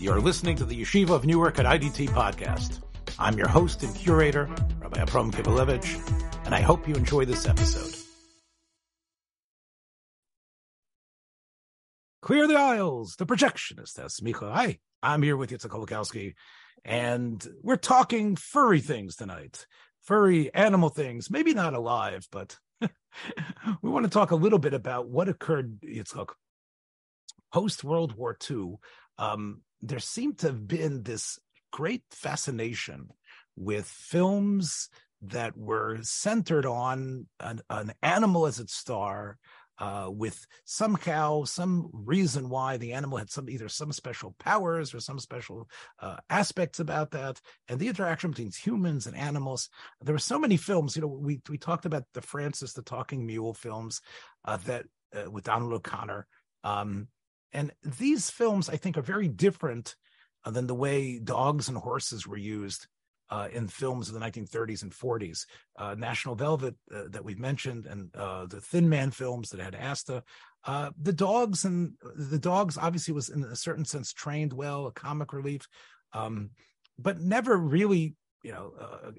You're listening to the Yeshiva of Newark at IDT podcast. I'm your host and curator, Rabbi Abram Kibalevich, and I hope you enjoy this episode. Clear the aisles, the projectionist, that's Micha. Hi, I'm here with Yitzhak Kolakowski, and we're talking furry things tonight. Furry animal things, maybe not alive, but we want to talk a little bit about what occurred, Yitzhak, post World War II. Um, there seemed to have been this great fascination with films that were centered on an, an animal as its star, uh, with somehow some reason why the animal had some either some special powers or some special uh, aspects about that, and the interaction between humans and animals. There were so many films. You know, we we talked about the Francis the Talking Mule films uh, that uh, with Donald O'Connor. Um, and these films, I think, are very different uh, than the way dogs and horses were used uh, in films of the 1930s and 40s. Uh, National Velvet uh, that we've mentioned, and uh, the Thin Man films that had Asta. Uh, the dogs and the dogs obviously was in a certain sense trained well, a comic relief, um, but never really, you know.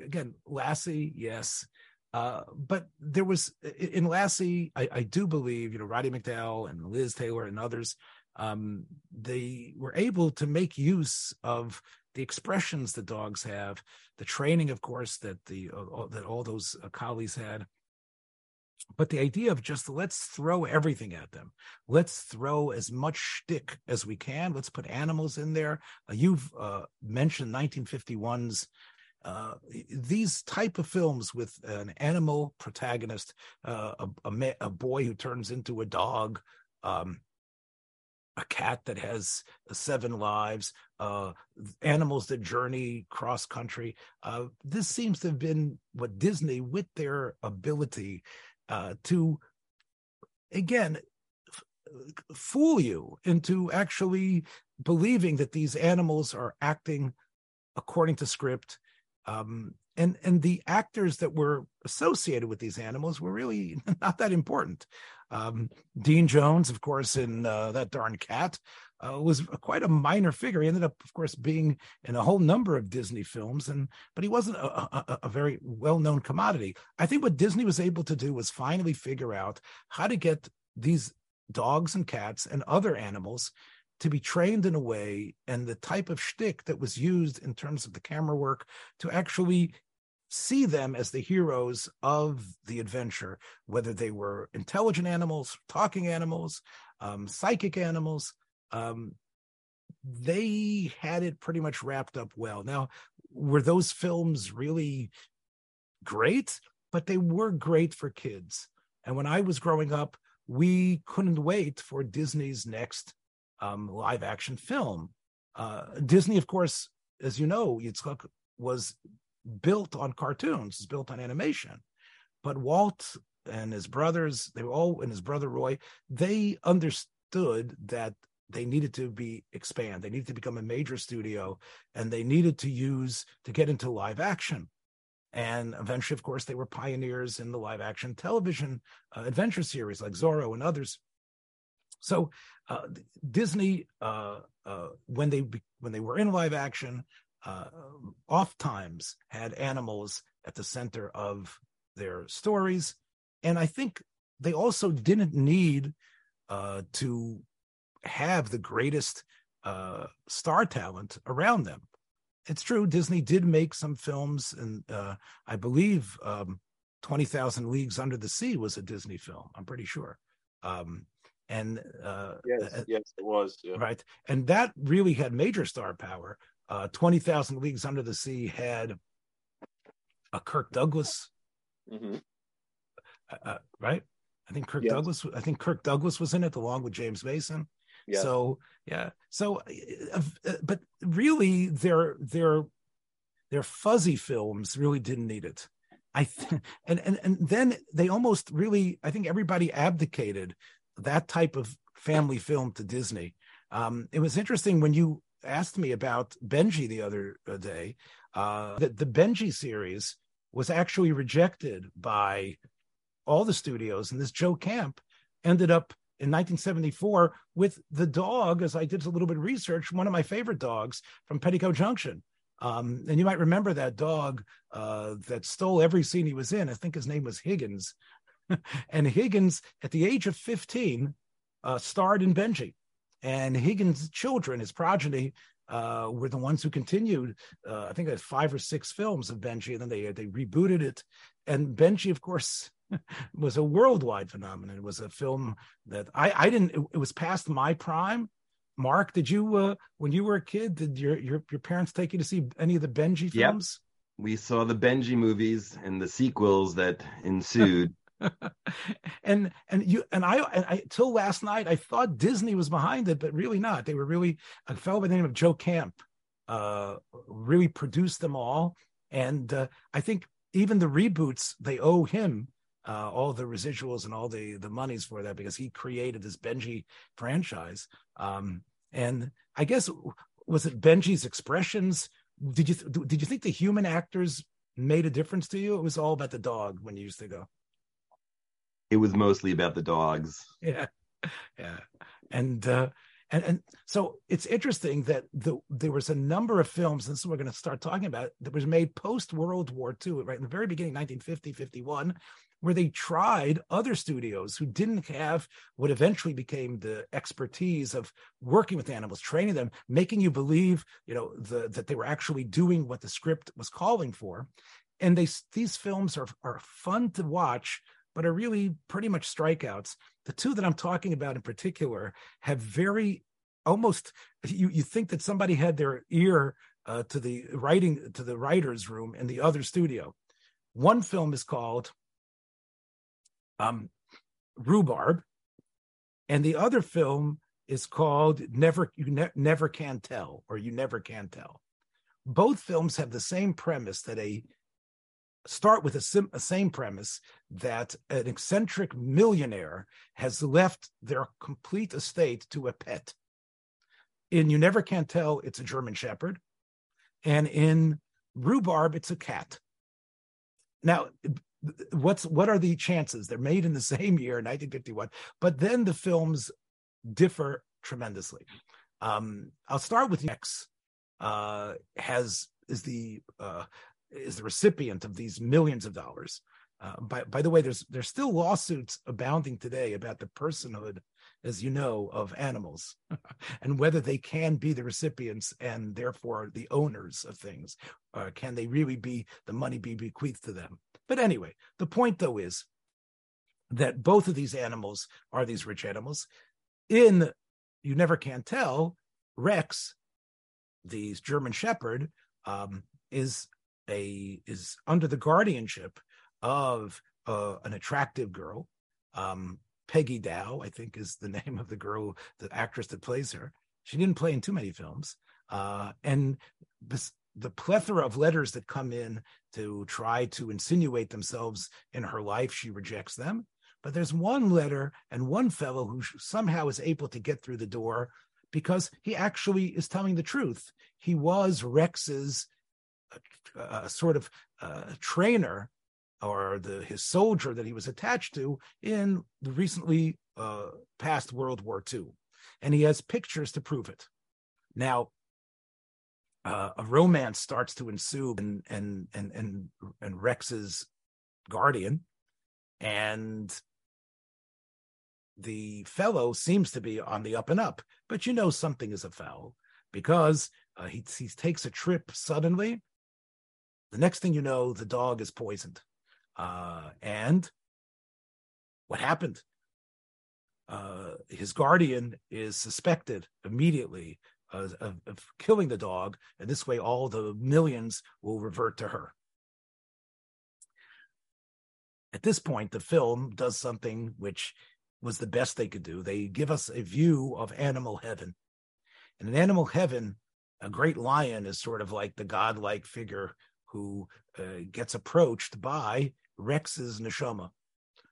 again, Lassie, yes. but there was in Lassie, I, I do believe, you know, Roddy McDowall and Liz Taylor and others um, they were able to make use of the expressions the dogs have, the training, of course, that the uh, that all those uh, collies had. But the idea of just let's throw everything at them. Let's throw as much shtick as we can. Let's put animals in there. Uh, you've uh, mentioned 1951's uh, these type of films with an animal protagonist, uh, a, a, a, boy who turns into a dog, um, a cat that has seven lives, uh, animals that journey cross country. Uh, this seems to have been what Disney, with their ability uh, to, again, f- fool you into actually believing that these animals are acting according to script. Um, and and the actors that were associated with these animals were really not that important. Um, Dean Jones, of course, in uh, that darn cat, uh, was quite a minor figure. He ended up, of course, being in a whole number of Disney films, and but he wasn't a, a, a very well-known commodity. I think what Disney was able to do was finally figure out how to get these dogs and cats and other animals to be trained in a way and the type of shtick that was used in terms of the camera work to actually see them as the heroes of the adventure, whether they were intelligent animals, talking animals, um, psychic animals. Um, they had it pretty much wrapped up well. Now, were those films really great? But they were great for kids. And when I was growing up, we couldn't wait for Disney's next um, live action film. Uh, Disney, of course, as you know, Yitzchak was built on cartoons, it's built on animation. But Walt and his brothers, they were all, and his brother Roy, they understood that they needed to be expand. They needed to become a major studio, and they needed to use to get into live action. And eventually, of course, they were pioneers in the live action television uh, adventure series like Zorro and others. So uh, Disney, uh, uh when they when they were in live action, oft times had animals at the center of their stories. And I think they also didn't need uh, to have the greatest uh, star talent around them. It's true, Disney did make some films, and uh, I believe um, 20,000 Leagues Under the Sea was a Disney film, I'm pretty sure. Um, and uh, yes, uh, yes, it was. Yeah. Right. And that really had major star power uh, 20,000 Leagues Under the Sea had a Kirk Douglas, mm-hmm. uh, uh right? I think Kirk yes. Douglas. I think Kirk Douglas was in it along with James Mason. Yes. So yeah. So, uh, uh, but really, their their their fuzzy films really didn't need it. I th- and and and then they almost really. I think everybody abdicated that type of family film to Disney. Um, it was interesting when you asked me about Benji the other uh, day. Uh, that the Benji series was actually rejected by all the studios, and this Joe Camp ended up in 1974 with the dog, as I did a little bit of research, one of my favorite dogs from Petticoat Junction. Um, and you might remember that dog uh, that stole every scene he was in. I think his name was Higgins. and Higgins, at the age of 15, uh, starred in Benji. And Higgins' children, his progeny, uh, were the ones who continued. Uh, I think there's five or six films of Benji, and then they they rebooted it. And Benji, of course, was a worldwide phenomenon. It was a film that I I didn't. It, it was past my prime. Mark, did you uh, when you were a kid? Did your your your parents take you to see any of the Benji films? Yep. We saw the Benji movies and the sequels that ensued. and and you and I, and I till last night I thought Disney was behind it, but really not. They were really a fellow by the name of Joe Camp uh, really produced them all, and uh, I think even the reboots they owe him uh, all the residuals and all the the monies for that because he created this Benji franchise. Um, and I guess was it Benji's expressions? Did you did you think the human actors made a difference to you? It was all about the dog when you used to go it was mostly about the dogs. Yeah, yeah, and uh, and and so it's interesting that the, there was a number of films, and so we're going to start talking about that was made post World War II, right in the very beginning, 1950, 51, where they tried other studios who didn't have what eventually became the expertise of working with animals, training them, making you believe, you know, the, that they were actually doing what the script was calling for. And they these films are are fun to watch but are really pretty much strikeouts. The two that I'm talking about in particular have very almost you you think that somebody had their ear uh, to the writing to the writers room in the other studio. One film is called um, Rhubarb, and the other film is called Never You ne- Never Can Tell or You Never Can Tell. Both films have the same premise that a start with a, sim- a, same premise that an eccentric millionaire has left their complete estate to a pet. In You Never Can Tell, it's a German Shepherd. And in Rhubarb, it's a cat. Now, what's what are the chances? They're made in the same year, 1951, but then the films differ tremendously. Um, I'll start with X. Uh, has is the uh, is the recipient of these millions of dollars. Uh, by by the way, there's there's still lawsuits abounding today about the personhood, as you know, of animals, and whether they can be the recipients and therefore the owners of things. Uh, can they really be the money be bequeathed to them? But anyway, the point though is that both of these animals are these rich animals. In you never can tell, Rex, the German Shepherd, um, is a is under the guardianship of uh, an attractive girl. Um, Peggy Dow, I think, is the name of the girl, the actress that plays her. She didn't play in too many films, uh, and this, the plethora of letters that come in to try to insinuate themselves in her life, she rejects them. But there's one letter and one fellow who somehow is able to get through the door because he actually is telling the truth. He was Rex's a, sort of uh, trainer or the his soldier that he was attached to in the recently uh, past World War II, and he has pictures to prove it. Now, uh, a romance starts to ensue, and and and and and Rex's guardian, and the fellow seems to be on the up and up, but you know something is afoul because uh, he he takes a trip suddenly the next thing you know, the dog is poisoned. Uh, and what happened? Uh, his guardian is suspected immediately of, of, of, killing the dog, and this way, all the millions will revert to her. At this point, the film does something which was the best they could do. They give us a view of animal heaven. And in animal heaven, a great lion is sort of like the godlike figure who uh, gets approached by Rex's neshama.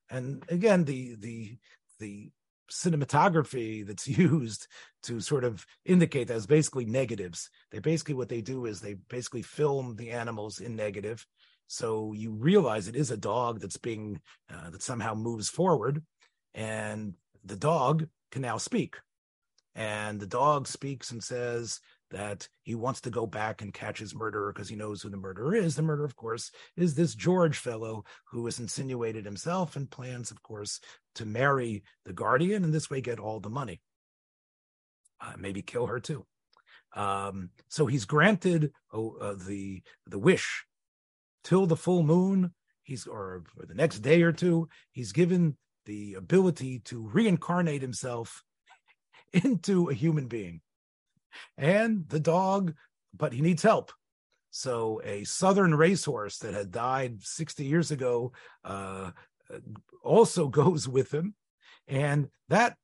And again, the the the cinematography that's used to sort of indicate that is basically negatives. They basically what they do is they basically film the animals in negative, so you realize it is a dog that's being uh, that somehow moves forward, and the dog can now speak. And the dog speaks and says that he wants to go back and catch his murderer because he knows who the murderer is. The murderer, of course, is this George fellow who has insinuated himself and plans, of course, to marry the guardian and this way get all the money. Uh, maybe kill her too. Um, so he's granted oh, uh, the the wish till the full moon. He's or, or the next day or two. He's given the ability to reincarnate himself into a human being. And the dog, but he needs help. So a southern racehorse that had died 60 years ago uh, also goes with him. And that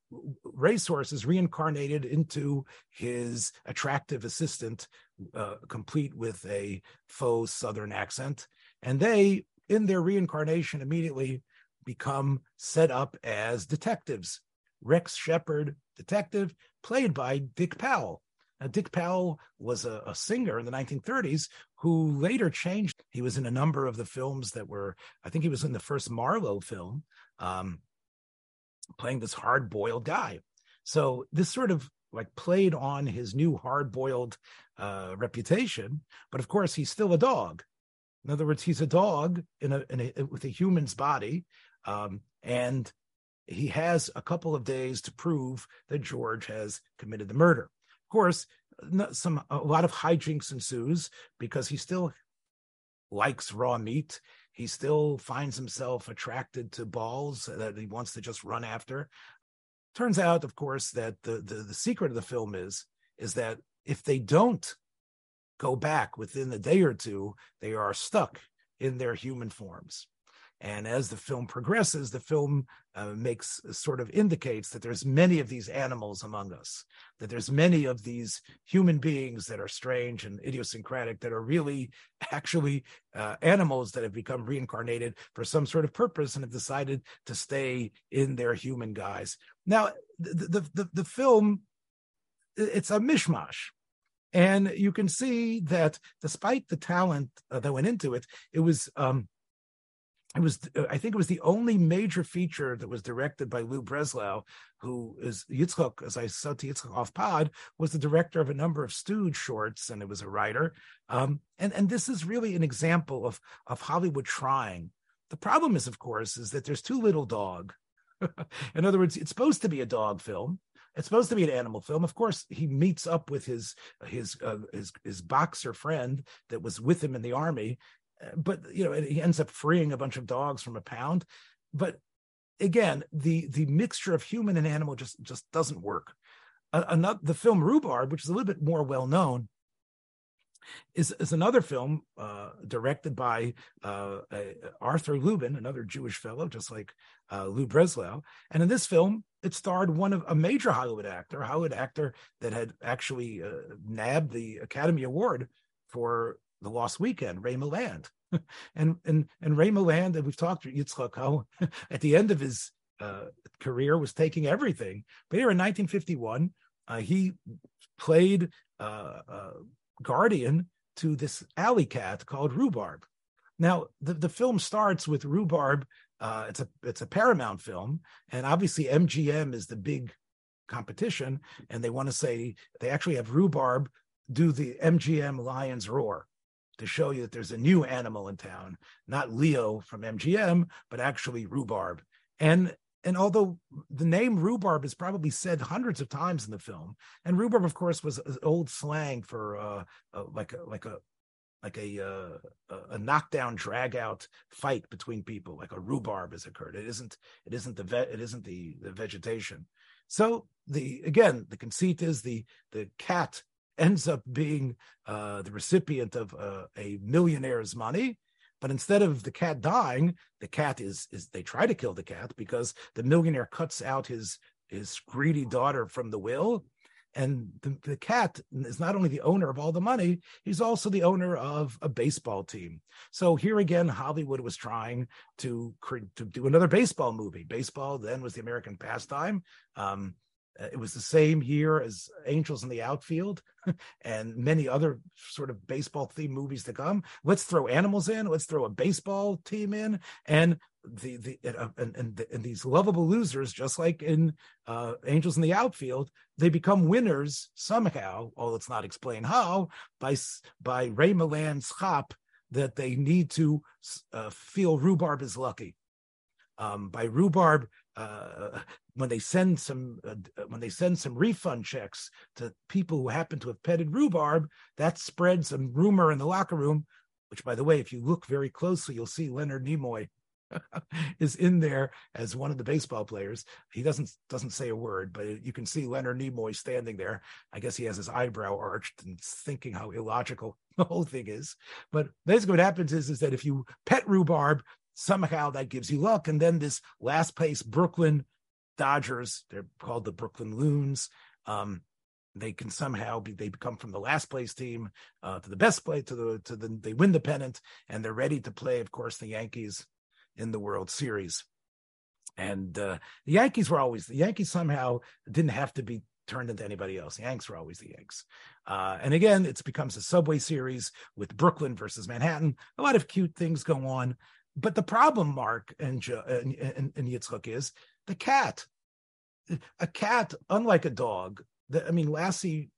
racehorse is reincarnated into his attractive assistant, uh, complete with a faux southern accent. And they, in their reincarnation, immediately become set up as detectives. Rex Shepard, detective, played by Dick Powell. Now, Dick Powell was a, a, singer in the 1930s who later changed. He was in a number of the films that were, I think he was in the first Marlowe film, um, playing this hard boiled guy. So this sort of like played on his new hard boiled uh, reputation. But of course, he's still a dog. In other words, he's a dog in a, in a with a human's body, um, and he has a couple of days to prove that George has committed the murder. Of course, some a lot of hijinks ensues because he still likes raw meat. He still finds himself attracted to balls that he wants to just run after. Turns out, of course, that the the, the secret of the film is is that if they don't go back within a day or two, they are stuck in their human forms. And as the film progresses, the film uh, makes sort of indicates that there's many of these animals among us, that there's many of these human beings that are strange and idiosyncratic, that are really actually uh, animals that have become reincarnated for some sort of purpose and have decided to stay in their human guise. Now, the the the, the film it's a mishmash. And you can see that despite the talent uh, that went into it, it was um, it was I think it was the only major feature that was directed by Lou Breslow, who is Yitzchok, as I said to Yitzchok off pod, was the director of a number of Stooge shorts, and it was a writer. Um, and and this is really an example of of Hollywood trying. The problem is, of course, is that there's too little dog. In other words, it's supposed to be a dog film. It's supposed to be an animal film. Of course, he meets up with his his uh, his his boxer friend that was with him in the army, but you know he ends up freeing a bunch of dogs from a pound but again the the mixture of human and animal just just doesn't work another the film rhubarb which is a little bit more well known is, is another film uh, directed by uh, Arthur Lubin, another Jewish fellow, just like uh, Lou Breslow. And in this film, it starred one of a major Hollywood actor, Hollywood actor that had actually uh, nabbed the Academy Award for the Lost Weekend, Ray Milland. and and and Ray Milland, and we've talked to Yitzchak how at the end of his uh, career was taking everything. But here in 1951, uh, he played uh, uh, guardian to this alley cat called Rhubarb. Now the, the film starts with Rhubarb. Uh, it's a it's a Paramount film, and obviously MGM is the big competition, and they want to say they actually have Rhubarb do the MGM Lions Roar to show you that there's a new animal in town, not Leo from MGM, but actually rhubarb. And and although the name rhubarb is probably said hundreds of times in the film, and rhubarb, of course, was old slang for uh, uh, like a like a like a uh, a knockdown, drag out fight between people, like a rhubarb has occurred. It isn't it isn't the ve- it isn't the the vegetation. So the again the conceit is the the cat ends up being uh, the recipient of uh, a millionaire's money. But instead of the cat dying, the cat is is they try to kill the cat because the millionaire cuts out his his greedy daughter from the will. And the, the cat is not only the owner of all the money, he's also the owner of a baseball team. So here again, Hollywood was trying to to do another baseball movie. Baseball then was the American pastime. Um, it was the same year as Angels in the Outfield and many other sort of baseball themed movies to come. Let's throw animals in. Let's throw a baseball team in, and the the uh, and, and, and these lovable losers, just like in uh, Angels in the Outfield, they become winners somehow. Although it's not explained how by by Ray Milland's hop that they need to uh, feel rhubarb is lucky. Um, by rhubarb uh, when they send some uh, when they send some refund checks to people who happen to have petted rhubarb, that spreads a rumor in the locker room. Which, by the way, if you look very closely, you'll see Leonard Nimoy is in there as one of the baseball players. He doesn't doesn't say a word, but you can see Leonard Nimoy standing there. I guess he has his eyebrow arched and thinking how illogical the whole thing is. But basically, what happens is is that if you pet rhubarb, somehow that gives you luck. And then this last place, Brooklyn Dodgers, they're called the Brooklyn Loons. Um, they can somehow be they become from the last place team uh, to the best play to the to the they win the pennant and they're ready to play of course the yankees in the world series and uh, the yankees were always the yankees somehow didn't have to be turned into anybody else. The Yanks were always the Yanks. Uh, and again, it becomes a subway series with Brooklyn versus Manhattan. A lot of cute things go on. But the problem, Mark and, and, and, and Yitzchak, is the cat. A cat, unlike a dog, the, I mean, Lassie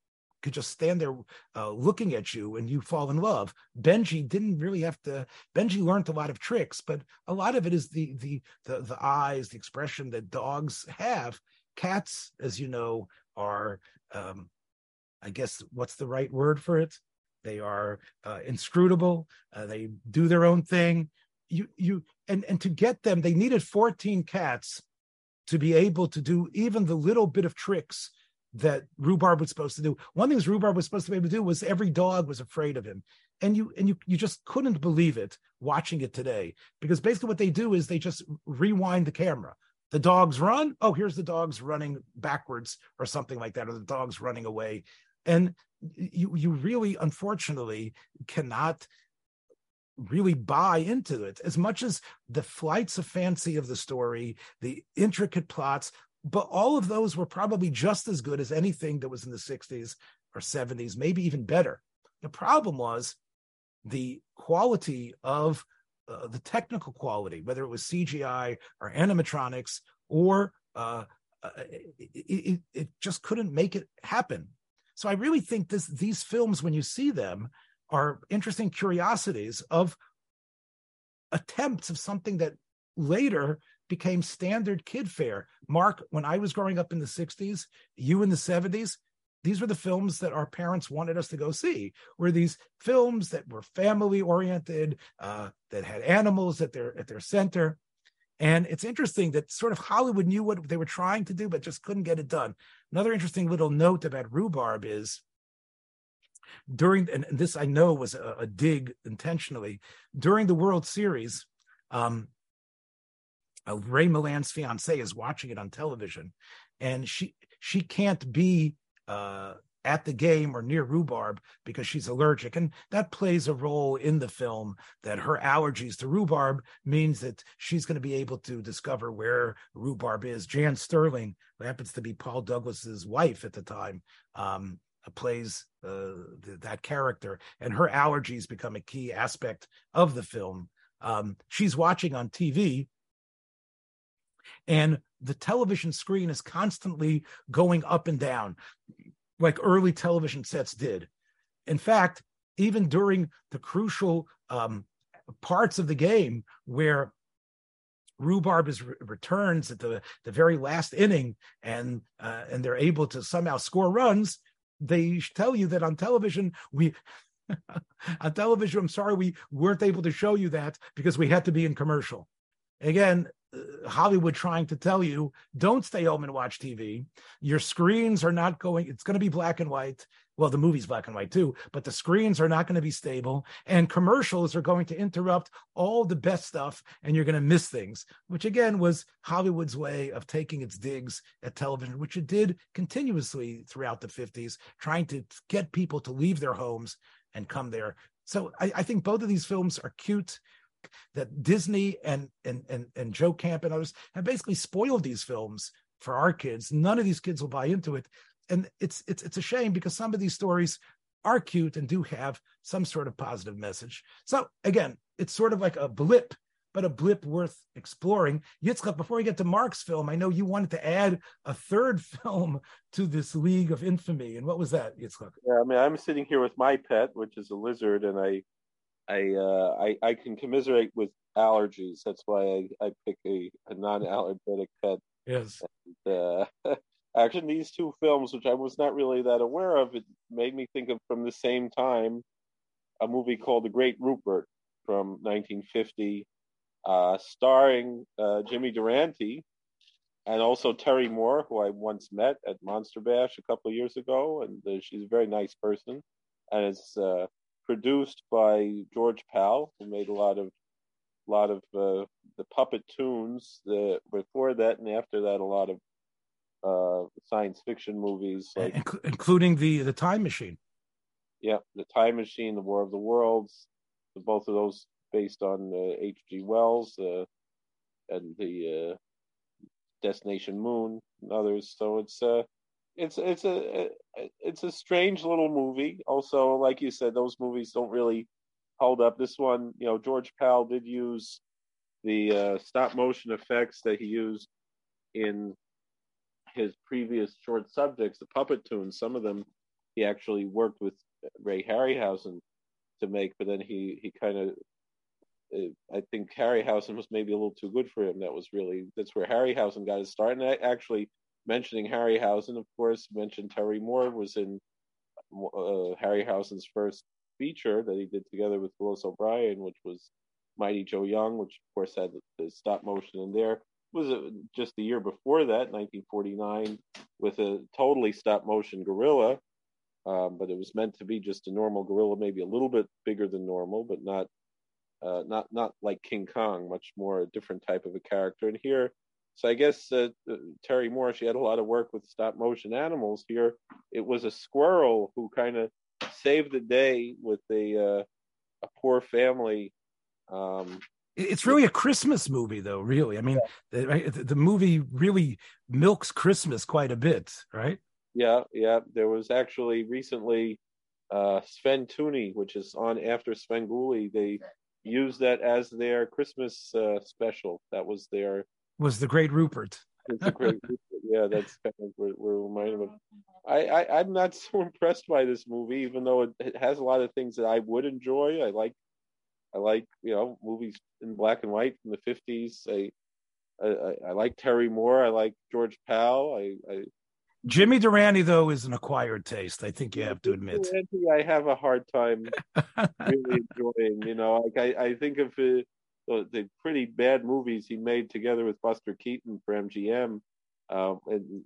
could just stand there uh, looking at you and you fall in love. Benji didn't really have to. Benji learned a lot of tricks, but a lot of it is the the the, the eyes, the expression that dogs have. Cats, as you know, are, um, I guess, what's the right word for it? They are uh, inscrutable. Uh, they do their own thing you you and and to get them they needed 14 cats to be able to do even the little bit of tricks that rhubarb was supposed to do. One thing rhubarb was supposed to be able to do was every dog was afraid of him. And you and you you just couldn't believe it watching it today because basically what they do is they just rewind the camera. The dogs run. Oh here's the dogs running backwards or something like that or the dogs running away. And you you really unfortunately cannot really buy into it as much as the flights of fancy of the story, the intricate plots, but all of those were probably just as good as anything that was in the 60s or 70s, maybe even better. The problem was the quality of uh, the technical quality, whether it was CGI or animatronics or uh, uh it, it, it, just couldn't make it happen. So I really think this these films, when you see them, are interesting curiosities of attempts of something that later became standard kid fare. Mark, when I was growing up in the 60s, you in the 70s, these were the films that our parents wanted us to go see. Were these films that were family oriented uh, that had animals at their at their center. And it's interesting that sort of hollywood knew what they were trying to do but just couldn't get it done. Another interesting little note about rhubarb is during and this I know was a, a dig intentionally during the World Series. Um, uh, Ray Milland's fiance is watching it on television, and she she can't be uh, at the game or near rhubarb because she's allergic, and that plays a role in the film. That her allergies to rhubarb means that she's going to be able to discover where rhubarb is. Jan Sterling, who happens to be Paul Douglas's wife at the time, um, plays uh, th- that character, and her allergies become a key aspect of the film. Um, she's watching on TV, and the television screen is constantly going up and down, like early television sets did. In fact, even during the crucial um, parts of the game where rhubarb is re- returns at the the very last inning and uh, and they're able to somehow score runs they tell you that on television we on television i'm sorry we weren't able to show you that because we had to be in commercial. Again hollywood trying to tell you don't stay home and watch tv your screens are not going it's going to be black and white. Well the movie's black and white too but the screens are not going to be stable and commercials are going to interrupt all the best stuff and you're going to miss things which again was hollywood's way of taking its digs at television which it did continuously throughout the 50s trying to get people to leave their homes and come there. So I, I think both of these films are cute that disney and and and, and joe camp and others have basically spoiled these films for our kids. None of these kids will buy into it, and it's it's it's a shame because some of these stories are cute and do have some sort of positive message. So again, it's sort of like a blip, but a blip worth exploring. Yitzchak, before we get to Mark's film, I know you wanted to add a third film to this League of Infamy, and what was that, Yitzchak? Yeah, I mean, I'm sitting here with my pet, which is a lizard, and I, I, uh, I, I can commiserate with allergies. That's why I, I pick a, a non-allergenic pet. Yes. And, uh, actually these two films which i was not really that aware of it made me think of from the same time a movie called the great rupert from 1950 uh, starring uh, jimmy durante and also terry moore who i once met at monster bash a couple of years ago and uh, she's a very nice person and it's uh, produced by george pal who made a lot of a lot of uh, the puppet tunes the, before that and after that a lot of uh, science fiction movies, like Inc- including the the Time Machine. Yeah, the Time Machine, the War of the Worlds, both of those based on H.G. Uh, Wells, uh, and the uh, Destination Moon and others. So it's uh, it's it's a it's a strange little movie. Also, like you said, those movies don't really hold up. This one, you know, George Pal did use the uh, stop motion effects that he used in his previous short subjects, the Puppetoons, some of them he actually worked with Ray Harryhausen to make, but then he he kind of I think Harryhausen was maybe a little too good for him. That was really that's where Harryhausen got his start. And I, actually mentioning Harryhausen, of course, mentioned Terry Moore was in uh, Harryhausen's first feature that he did together with Willis O'Brien, which was Mighty Joe Young, which of course had the, stop motion in there was just the year before that, 1949, with a totally stop motion gorilla. Um, but it was meant to be just a normal gorilla, maybe a little bit bigger than normal, but not uh, not not like King Kong, much more a different type of a character. And here, so I guess uh, uh, Terry Moore, she had a lot of work with stop motion animals. Here, it was a squirrel who kind of saved the day with a uh, a poor family um, it's really a Christmas movie, though. Really, I mean, the, the movie really milks Christmas quite a bit, right? Yeah, yeah. There was actually recently uh, Sven Tuny, which is on after Svengoolie. They used that as their Christmas uh, special. That was their was the Great Rupert. the Great Rupert. Yeah, that's kind of what we're reminded of. I, I I'm not so impressed by this movie, even though it, it has a lot of things that I would enjoy. I like I like you know movies in black and white from the fifties. I, I, I like Terry Moore. I like George Powell. I, I Jimmy Durante though is an acquired taste. I think you have to admit. Durante, I have a hard time really enjoying. You know, like I, I think of the, the pretty bad movies he made together with Buster Keaton for MGM uh,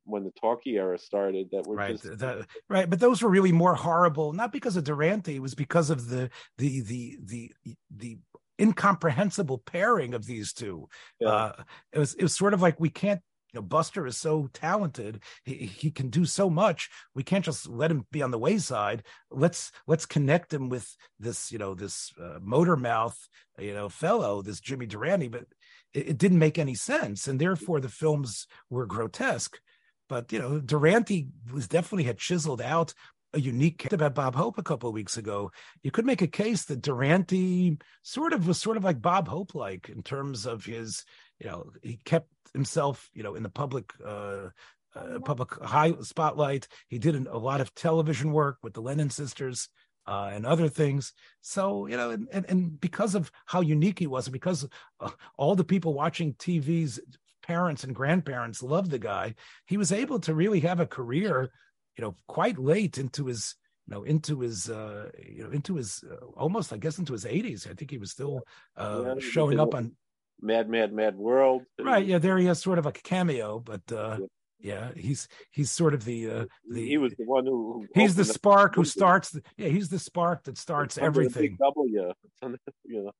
when the talkie era started that were right just that, right but those were really more horrible not because of durante it was because of the the the the the incomprehensible pairing of these two yeah. uh, it was it was sort of like we can't you know buster is so talented he, he can do so much we can't just let him be on the wayside let's let's connect him with this you know this uh, motor mouth you know fellow this jimmy durante but it, it didn't make any sense, and therefore the films were grotesque. But you know, Durante was definitely had chiseled out a unique case about Bob Hope a couple of weeks ago. You could make a case that Durante sort of was sort of like Bob Hope like in terms of his, you know, he kept himself, you know, in the public uh, uh, public high spotlight. He did a lot of television work with the Lennon sisters uh, and other things. So, you know, and, and, and, because of how unique he was, and because uh, all the people watching TV's parents and grandparents loved the guy, he was able to really have a career, you know, quite late into his, you know, into his, uh, you know, into his uh, almost, I guess, into his 80s. I think he was still uh, yeah, showing up on Mad, Mad, Mad World. Right. Yeah. There he has sort of a cameo, but uh, yeah. Yeah, he's he's sort of the uh, the he was the one who, who he's the spark who starts. The, yeah, he's the spark that starts everything. W, you know,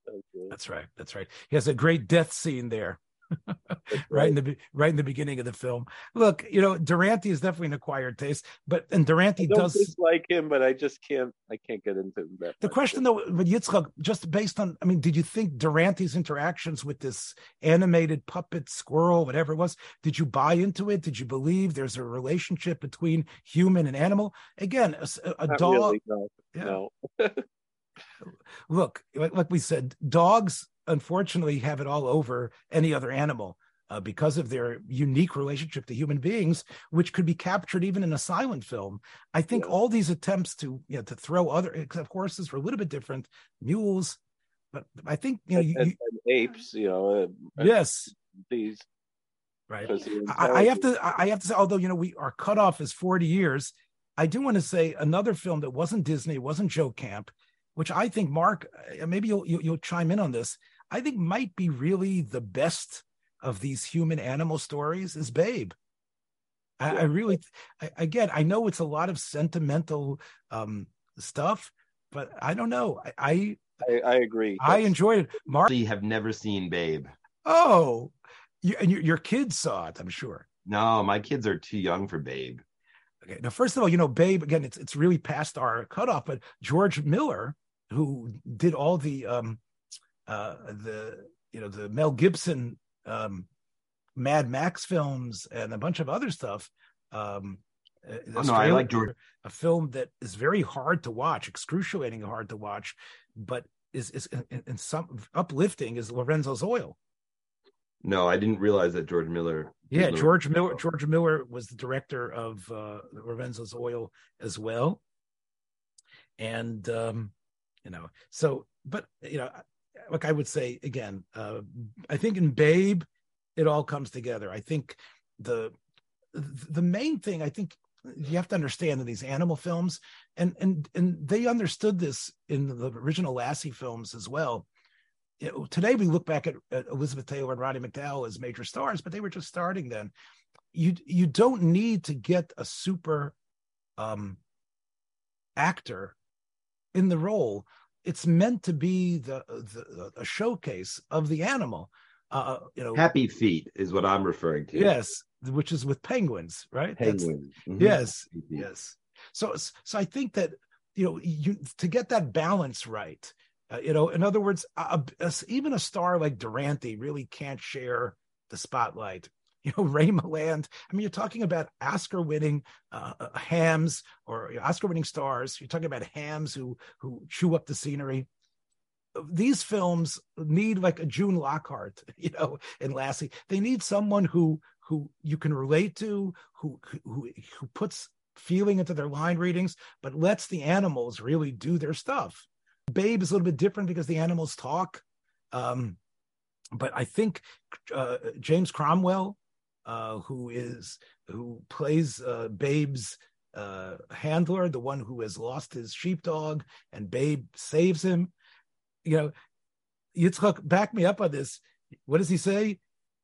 that's right. That's right. He has a great death scene there. right. in the right in the beginning of the film. Look, you know, Durante is definitely an acquired taste, but and Durante does like him, but I just can't. I can't get into that. The question though, but Yitzchak, just based on, I mean, did you think Durante's interactions with this animated puppet squirrel, whatever it was, did you buy into it? Did you believe there's a relationship between human and animal? Again, a, a dog. Really, no. Yeah. no. Look, like, like we said, dogs unfortunately have it all over any other animal. Uh, because of their unique relationship to human beings, which could be captured even in a silent film. I think yeah. all these attempts to you know to throw other except horses were a little bit different, mules, but I think you know you, and, apes, you know, uh, yes, these. Right. I, I have to. I have to say, although you know we our cutoff is forty years, I do want to say another film that wasn't Disney, wasn't Joe Camp, which I think Mark, uh, maybe you'll, you'll, you'll chime in on this. I think might be really the best of these human animal stories is Babe. I, I really, I, again, I know it's a lot of sentimental um, stuff, but I don't know. I, I, I agree. I That's, enjoyed it. Mark, you have never seen Babe. Oh, you, and your, your kids saw it, I'm sure. No, my kids are too young for Babe. Okay, now first of all, you know, Babe again, it's it's really past our cutoff, but George Miller, who did all the um, uh, the you know the Mel Gibson um, Mad Max films and a bunch of other stuff. Um, oh, no, I like George. A film that is very hard to watch, excruciating hard to watch, but is is in, in some uplifting is Lorenzo's Oil. No, I didn't realize that George Miller. Yeah, George Miller. George Miller was the director of uh, Lorenzo's Oil as well, and um, you know, so but you know, like I would say again, uh, I think in Babe, it all comes together. I think the the main thing I think you have to understand in these animal films, and and and they understood this in the original Lassie films as well. You know, today we look back at, at Elizabeth Taylor and Roddy McDowall as major stars, but they were just starting then. You you don't need to get a super um, actor in the role it's meant to be the, the a showcase of the animal. Uh, you know, Happy Feet is what I'm referring to. Yes, which is with penguins, right? Penguins. Mm-hmm. Yes, yes. So, so I think that you know, you to get that balance right. Uh, you know, in other words, a, a, even a star like Durante really can't share the spotlight you know, Ray Milland. I mean, you're talking about Oscar-winning uh, uh hams or Oscar-winning stars. You're talking about hams who who chew up the scenery. These films need like a June Lockhart, you know, and Lassie. They need someone who who you can relate to, who who who puts feeling into their line readings, but lets the animals really do their stuff. Babe is a little bit different because the animals talk. Um, but I think uh, James Cromwell uh, who is who plays uh, Babe's uh, handler, the one who has lost his sheepdog, and Babe saves him. You know, Yitzchak, back me up on this. What does he say?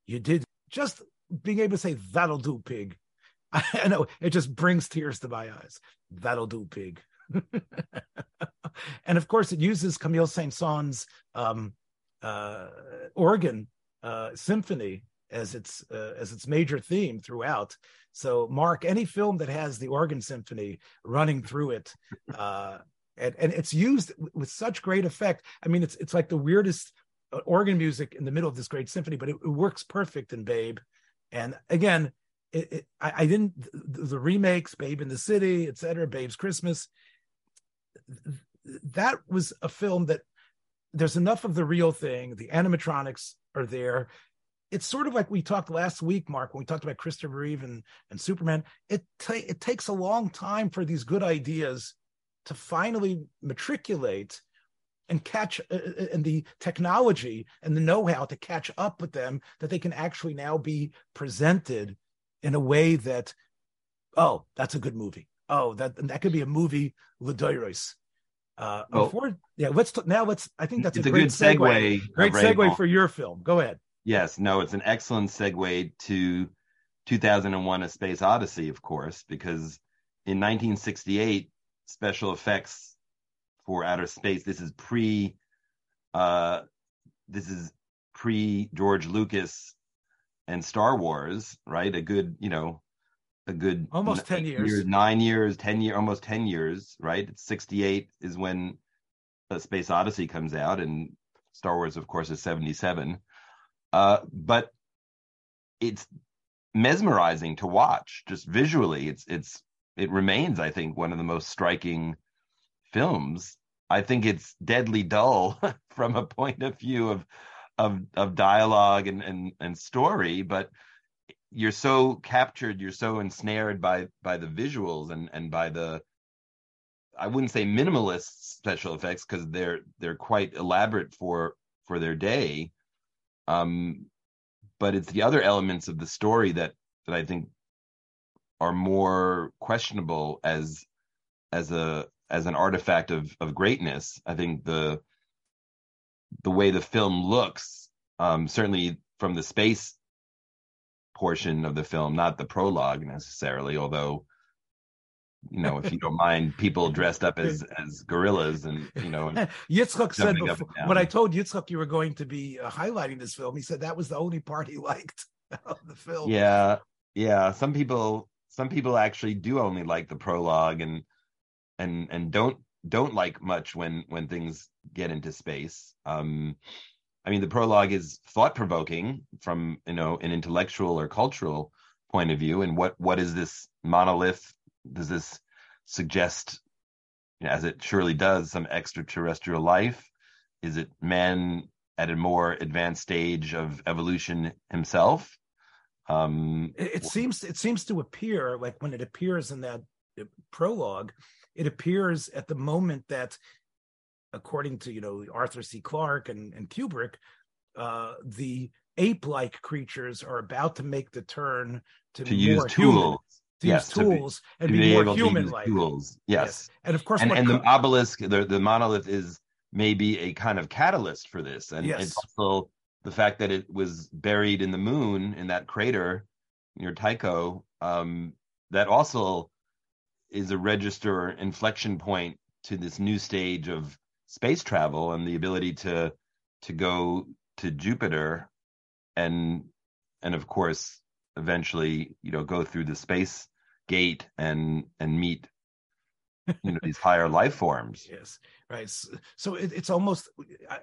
You did just being able to say that'll do, pig. I know it just brings tears to my eyes. That'll do, pig. and of course, it uses Camille Saint-Saëns' um, uh, organ uh, symphony as its uh, as its major theme throughout. So, Mark, any film that has the organ symphony running through it, uh, and and it's used with such great effect. I mean, it's it's like the weirdest uh, organ music in the middle of this great symphony, but it, it works perfect in Babe. And again, it, it, I, I, didn't the, the, remakes, Babe in the City, etc., Babe's Christmas. That was a film that there's enough of the real thing. The animatronics are there it's sort of like we talked last week, Mark, when we talked about Christopher Reeve and, and Superman. It ta- it takes a long time for these good ideas to finally matriculate and catch uh, uh, uh, and the technology and the know-how to catch up with them that they can actually now be presented in a way that oh that's a good movie oh that that could be a movie Ledoiros. Uh, oh. before, yeah, let's t- now let's. I think that's a, a, great segue. segue great segue for your film. Go ahead. Yes, no, it's an excellent segue to 2001 A Space Odyssey, of course, because in 1968, special effects for outer space, this is pre, uh, this is pre George Lucas and Star Wars, right? A good, you know, a good almost 10 years. nine years, 10 years, almost 10 years, right? 68 is when a Space Odyssey comes out, and Star Wars, of course, is 77. Uh, but it's mesmerizing to watch just visually. It's, it's, it remains, I think, one of the most striking films. I think it's deadly dull from a point of view of, of, of dialogue and, and, and story, but you're so captured, you're so ensnared by by the visuals and and by the I wouldn't say minimalist special effects because they're they're quite elaborate for for their day. Um, but it's the other elements of the story that that I think are more questionable as as a as an artifact of of greatness. I think the the way the film looks, um, certainly from the space portion of the film, not the prologue necessarily, although you know, if you don't mind people dressed up as as gorillas and you know. Yitzchak said before, when I told Yitzchak you were going to be uh, highlighting this film, he said that was the only part he liked of the film. Yeah, yeah. Some people, some people actually do only like the prologue and and and don't don't like much when when things get into space. Um, I mean, the prologue is thought provoking from you know an intellectual or cultural point of view. And what what is this monolith? Does this suggest, as it surely does, some extraterrestrial life? Is it man at a more advanced stage of evolution himself? Um, it, it seems it seems to appear like when it appears in that uh, prologue, it appears at the moment that according to you know Arthur C. Clarke and, and Kubrick, uh, the ape-like creatures are about to make the turn to, to use tools. Human, to yes, use tools to be, and be, be more human-like. Tools, yes. yes. and of course, and, and co- the obelisk, the the monolith is maybe a kind of catalyst for this, and yes. it's also the fact that it was buried in the moon in that crater near Tycho. Um, that also is a register inflection point to this new stage of space travel and the ability to to go to Jupiter and and of course eventually you know go through the space gate and and meet you know these higher life forms. Yes right. So it, it's almost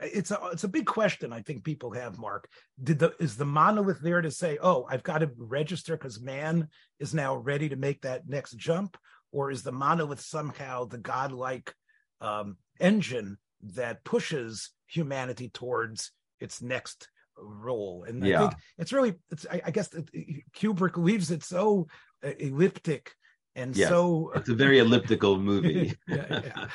it's a it's a big question i think people have mark. Did the is the monolith there to say oh i've got to register because man is now ready to make that next jump or is the monolith somehow the godlike um, engine that pushes humanity towards its next role. And yeah. I think it's really, it's, I, I guess Kubrick leaves it so uh, elliptic and yes, so it's a very elliptical movie. yeah, yeah.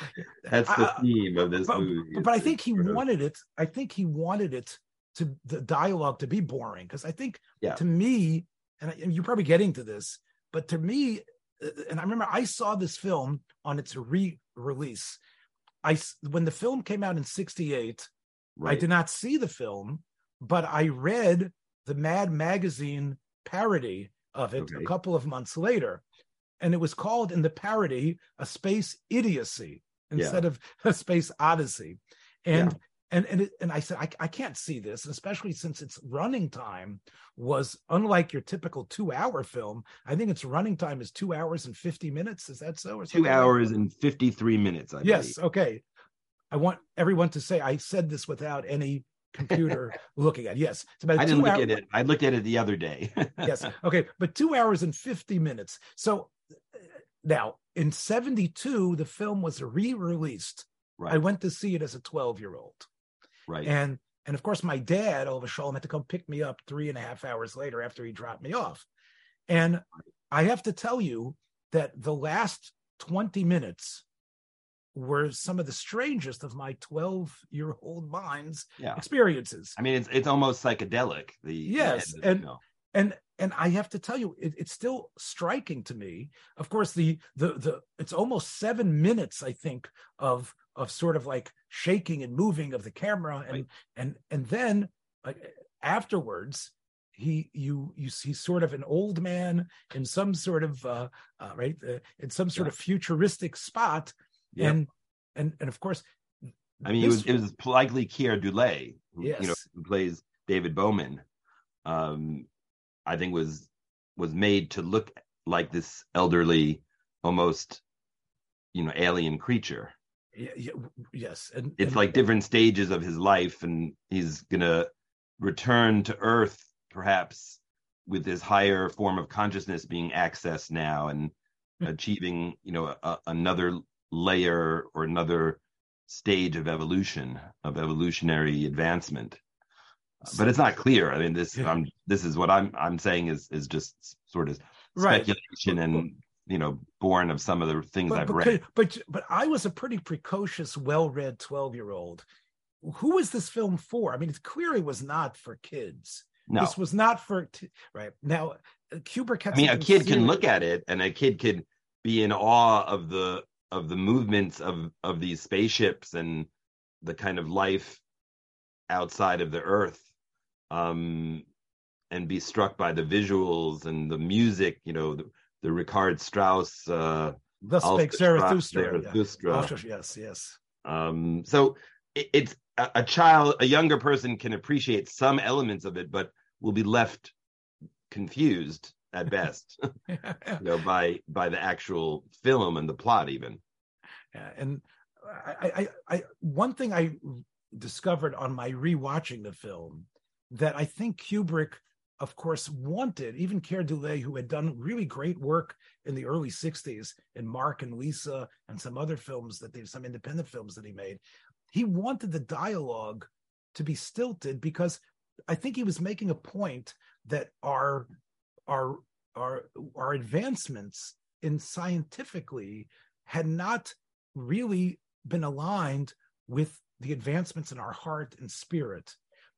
That's the theme of this but, movie. But, but I think he wanted it. I think he wanted it to the dialogue to be boring because I think yeah. to me, and, I, and you're probably getting to this, but to me, uh, and I remember I saw this film on its re-release I when the film came out in '68, right. I did not see the film, but I read the Mad Magazine parody of it okay. a couple of months later, and it was called in the parody "A Space Idiocy" instead yeah. of "A Space Odyssey," and yeah and and it, and I said I, I can't see this, especially since its running time was unlike your typical two hour film. I think its running time is two hours and fifty minutes. Is that so? Two hours like and fifty three minutes. I yes. Believe. Okay. I want everyone to say I said this without any computer looking at. Yes, it's about. I didn't look hour... at it. I looked at it the other day. yes. Okay, but two hours and fifty minutes. So uh, now in seventy two, the film was re released. Right. I went to see it as a twelve year old. Right. And and of course, my dad, Oliver Sholem, had to come pick me up three and a half hours later after he dropped me off. And I have to tell you that the last 20 minutes were some of the strangest of my 12 year old mind's yeah. experiences. I mean, it's it's almost psychedelic. The yes, the and and and I have to tell you, it, it's still striking to me. Of course, the the the it's almost seven minutes, I think, of of sort of like shaking and moving of the camera and right. and and then like afterwards he you you see sort of an old man in some sort of uh, uh right uh, in some sort yeah. of futuristic spot yeah. and and and of course i mean it was it was likely Keir Dullea yes. you know who plays david bowman um I think was was made to look like this elderly, almost you know alien creature. Yeah, yeah, yes, and It's and- like different stages of his life, and he's gonna return to Earth perhaps with this higher form of consciousness being accessed now and achieving you know a, another layer or another stage of evolution of evolutionary advancement but it's not clear i mean this i'm this is what i'm i'm saying is is just sort of Right. speculation and you know born of some of the things but, i've but, read but but I was a pretty precocious, well-read twelve-year-old. Who was this film for? I mean, it clearly was not for kids. no This was not for t- right now. Kubrick i mean a kid can look at it and a kid could be in awe of the of the movements of of these spaceships and the kind of life outside of the earth um and be struck by the visuals and the music you know the, the Richard Strauss uh Thus spake Zarathustra. yeah. Zarathustra. Oh, yes, yes. Um, so it, it's a, a child, a younger person can appreciate some elements of it, but will be left confused at best, you know, by by the actual film and the plot even. Yeah, and I, I, I, one thing I discovered on my rewatching the film that I think Kubrick, of course, wanted even Keir Dullea, who had done really great work in the early '60s in Mark and Lisa and some other films that they some independent films that he made. He wanted the dialogue to be stilted because I think he was making a point that our our our our advancements in scientifically had not really been aligned with the advancements in our heart and spirit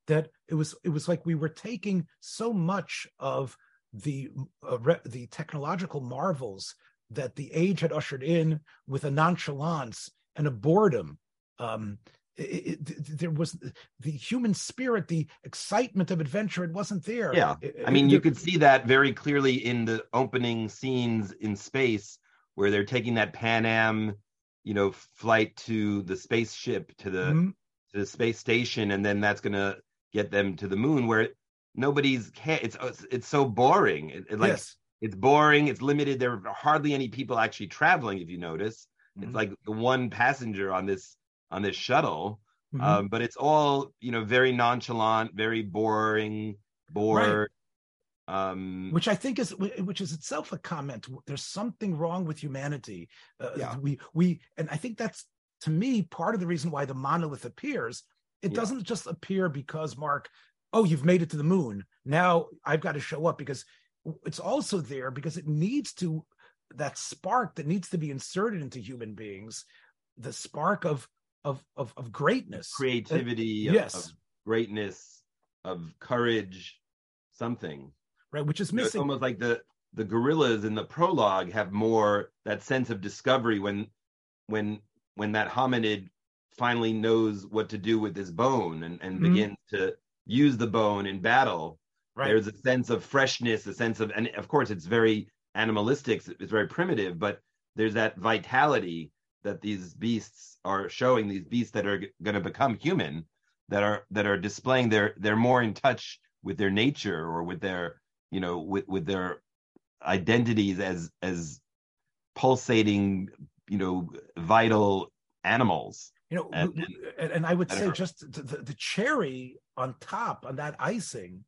that it was it was like we were taking so much of the uh, re- the technological marvels that the age had ushered in with a nonchalance and a boredom um it, it, there was the human spirit the excitement of adventure it wasn't there Yeah. I mean, you could see that very clearly in the opening scenes in space where they're taking that Pan Am, you know, flight to the spaceship to the Mhm. to the space station, and then that's gonna get them to the moon, where nobody's it's it's so boring. It, like yes it's boring. It's limited. There are hardly any people actually traveling. If you notice, Mhm. it's like the one passenger on this on this shuttle. Mhm. Um, but it's all you know, very nonchalant, very boring, bored. Um, which I think is which is itself a comment. There's something wrong with humanity. Uh, Yeah. We we and I think that's to me part of the reason why the monolith appears. It Yeah. doesn't just appear because Mark, oh, you've made it to the moon. Now I've got to show up because it's also there because it needs to that spark that needs to be inserted into human beings, the spark of of of, of greatness, creativity, of, yes. of greatness, of courage, something. right? Which is You know, it's missing. almost like the the gorillas in the prologue have more that sense of discovery when when when that hominid finally knows what to do with his bone and, and Mhm. begins to use the bone in battle. right. There's a sense of freshness, a sense of, and of course, it's very animalistic, it's very primitive, but there's that vitality that these beasts are showing. These beasts that are going to become human, that are that are displaying their they're more in touch with their nature or with their you know with with their identities as as pulsating you know vital animals. you know And- and, and i would say just the, the cherry on top on that icing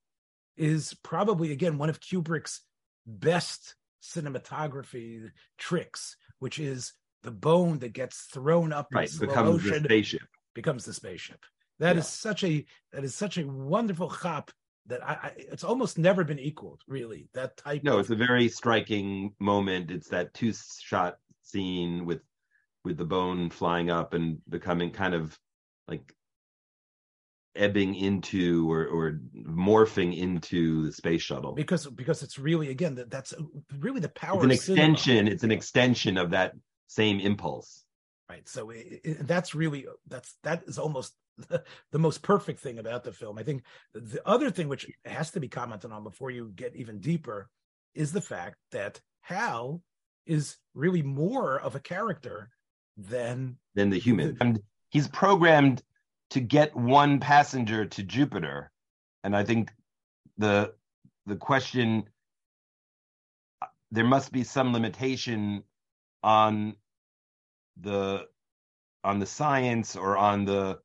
is probably again one of kubrick's best cinematography tricks which is the bone that gets thrown up Right, becomes the spaceship. becomes the spaceship That is Yeah. such a that is such a wonderful chop that I, I it's almost never been equaled really that type No, of it's a very striking moment. It's that two shot scene with with the bone flying up and becoming kind of like ebbing into or or morphing into the space shuttle. because because it's really again that that's really the power It's an of cinema. extension. It's an extension of that same impulse. right so it, it, that's really that's that is almost the, the most perfect thing about the film i think the other thing which has to be commented on before you get even deeper is the fact that hal is really more of a character than than the human. And he's programmed to get one passenger to Jupiter. And I think the the question uh, there must be some limitation on the on the science or on the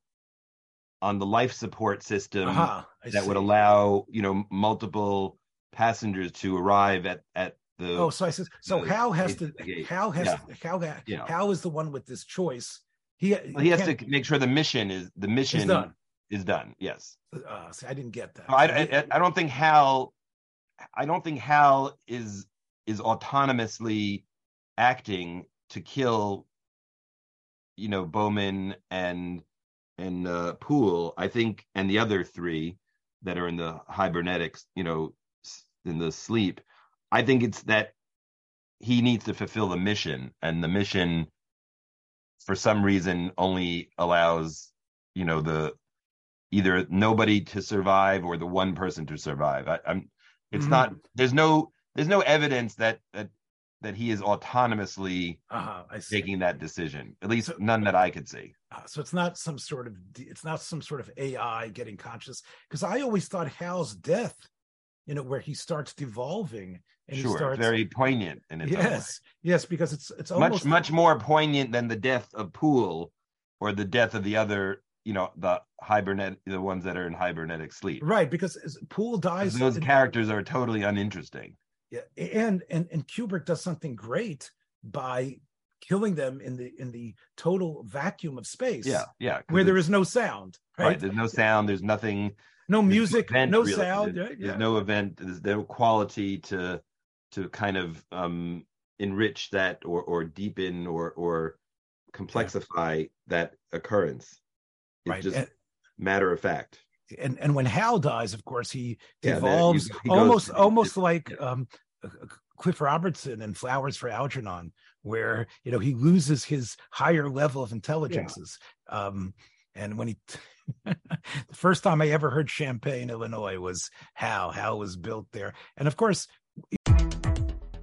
on the life support system Uh-huh, that would allow you know multiple passengers to arrive at at the Oh, so I said, so the Hal has to, how has, Yeah. Ha- Yeah. Hal is the one with this choice. He, Well, he has to make sure the mission is the mission is done. is done. Yes, Uh, see, I didn't get that. I, I, I don't think Hal. I don't think Hal is is autonomously acting to kill, you know, Bowman and and uh, Poole. I think, and the other three that are in the hibernetics, you know, in the sleep. I think it's that he needs to fulfill the mission, and the mission, for some reason, only allows you know the either nobody to survive or the one person to survive. I, I'm. It's Mhm. not. There's no. There's no evidence that that that he is autonomously uh-huh, making that decision. At least So- none that I could see. Uh, so it's not some sort of, it's not some sort of AI getting conscious. Because I always thought Hal's death, you know, where he starts devolving and sure, he starts, very poignant in its yes, yes, because it's it's much almost much more poignant than the death of Poole or the death of the other. You know, the hibernet, the ones that are in hibernetic sleep. right because as Poole dies. Those in- characters are totally uninteresting. Yeah, and and and Kubrick does something great by killing them in the in the total vacuum of space. Yeah, yeah. where there is no sound, right. right? There's no sound. There's nothing. no music, event, no really. sound. There's, right? there's no event. There's no quality to to kind of um enrich that or or deepen or or complexify that occurrence. It's Right, just and- matter of fact. And and when Hal dies, of course, he Yeah, that- devolves he- he goes almost to almost like um, uh, Cliff Robertson in Flowers for Algernon, where you know he loses his higher level of intelligences. Um, and when he the first time I ever heard Champaign, Illinois, was Hal. Hal was built there, and of course.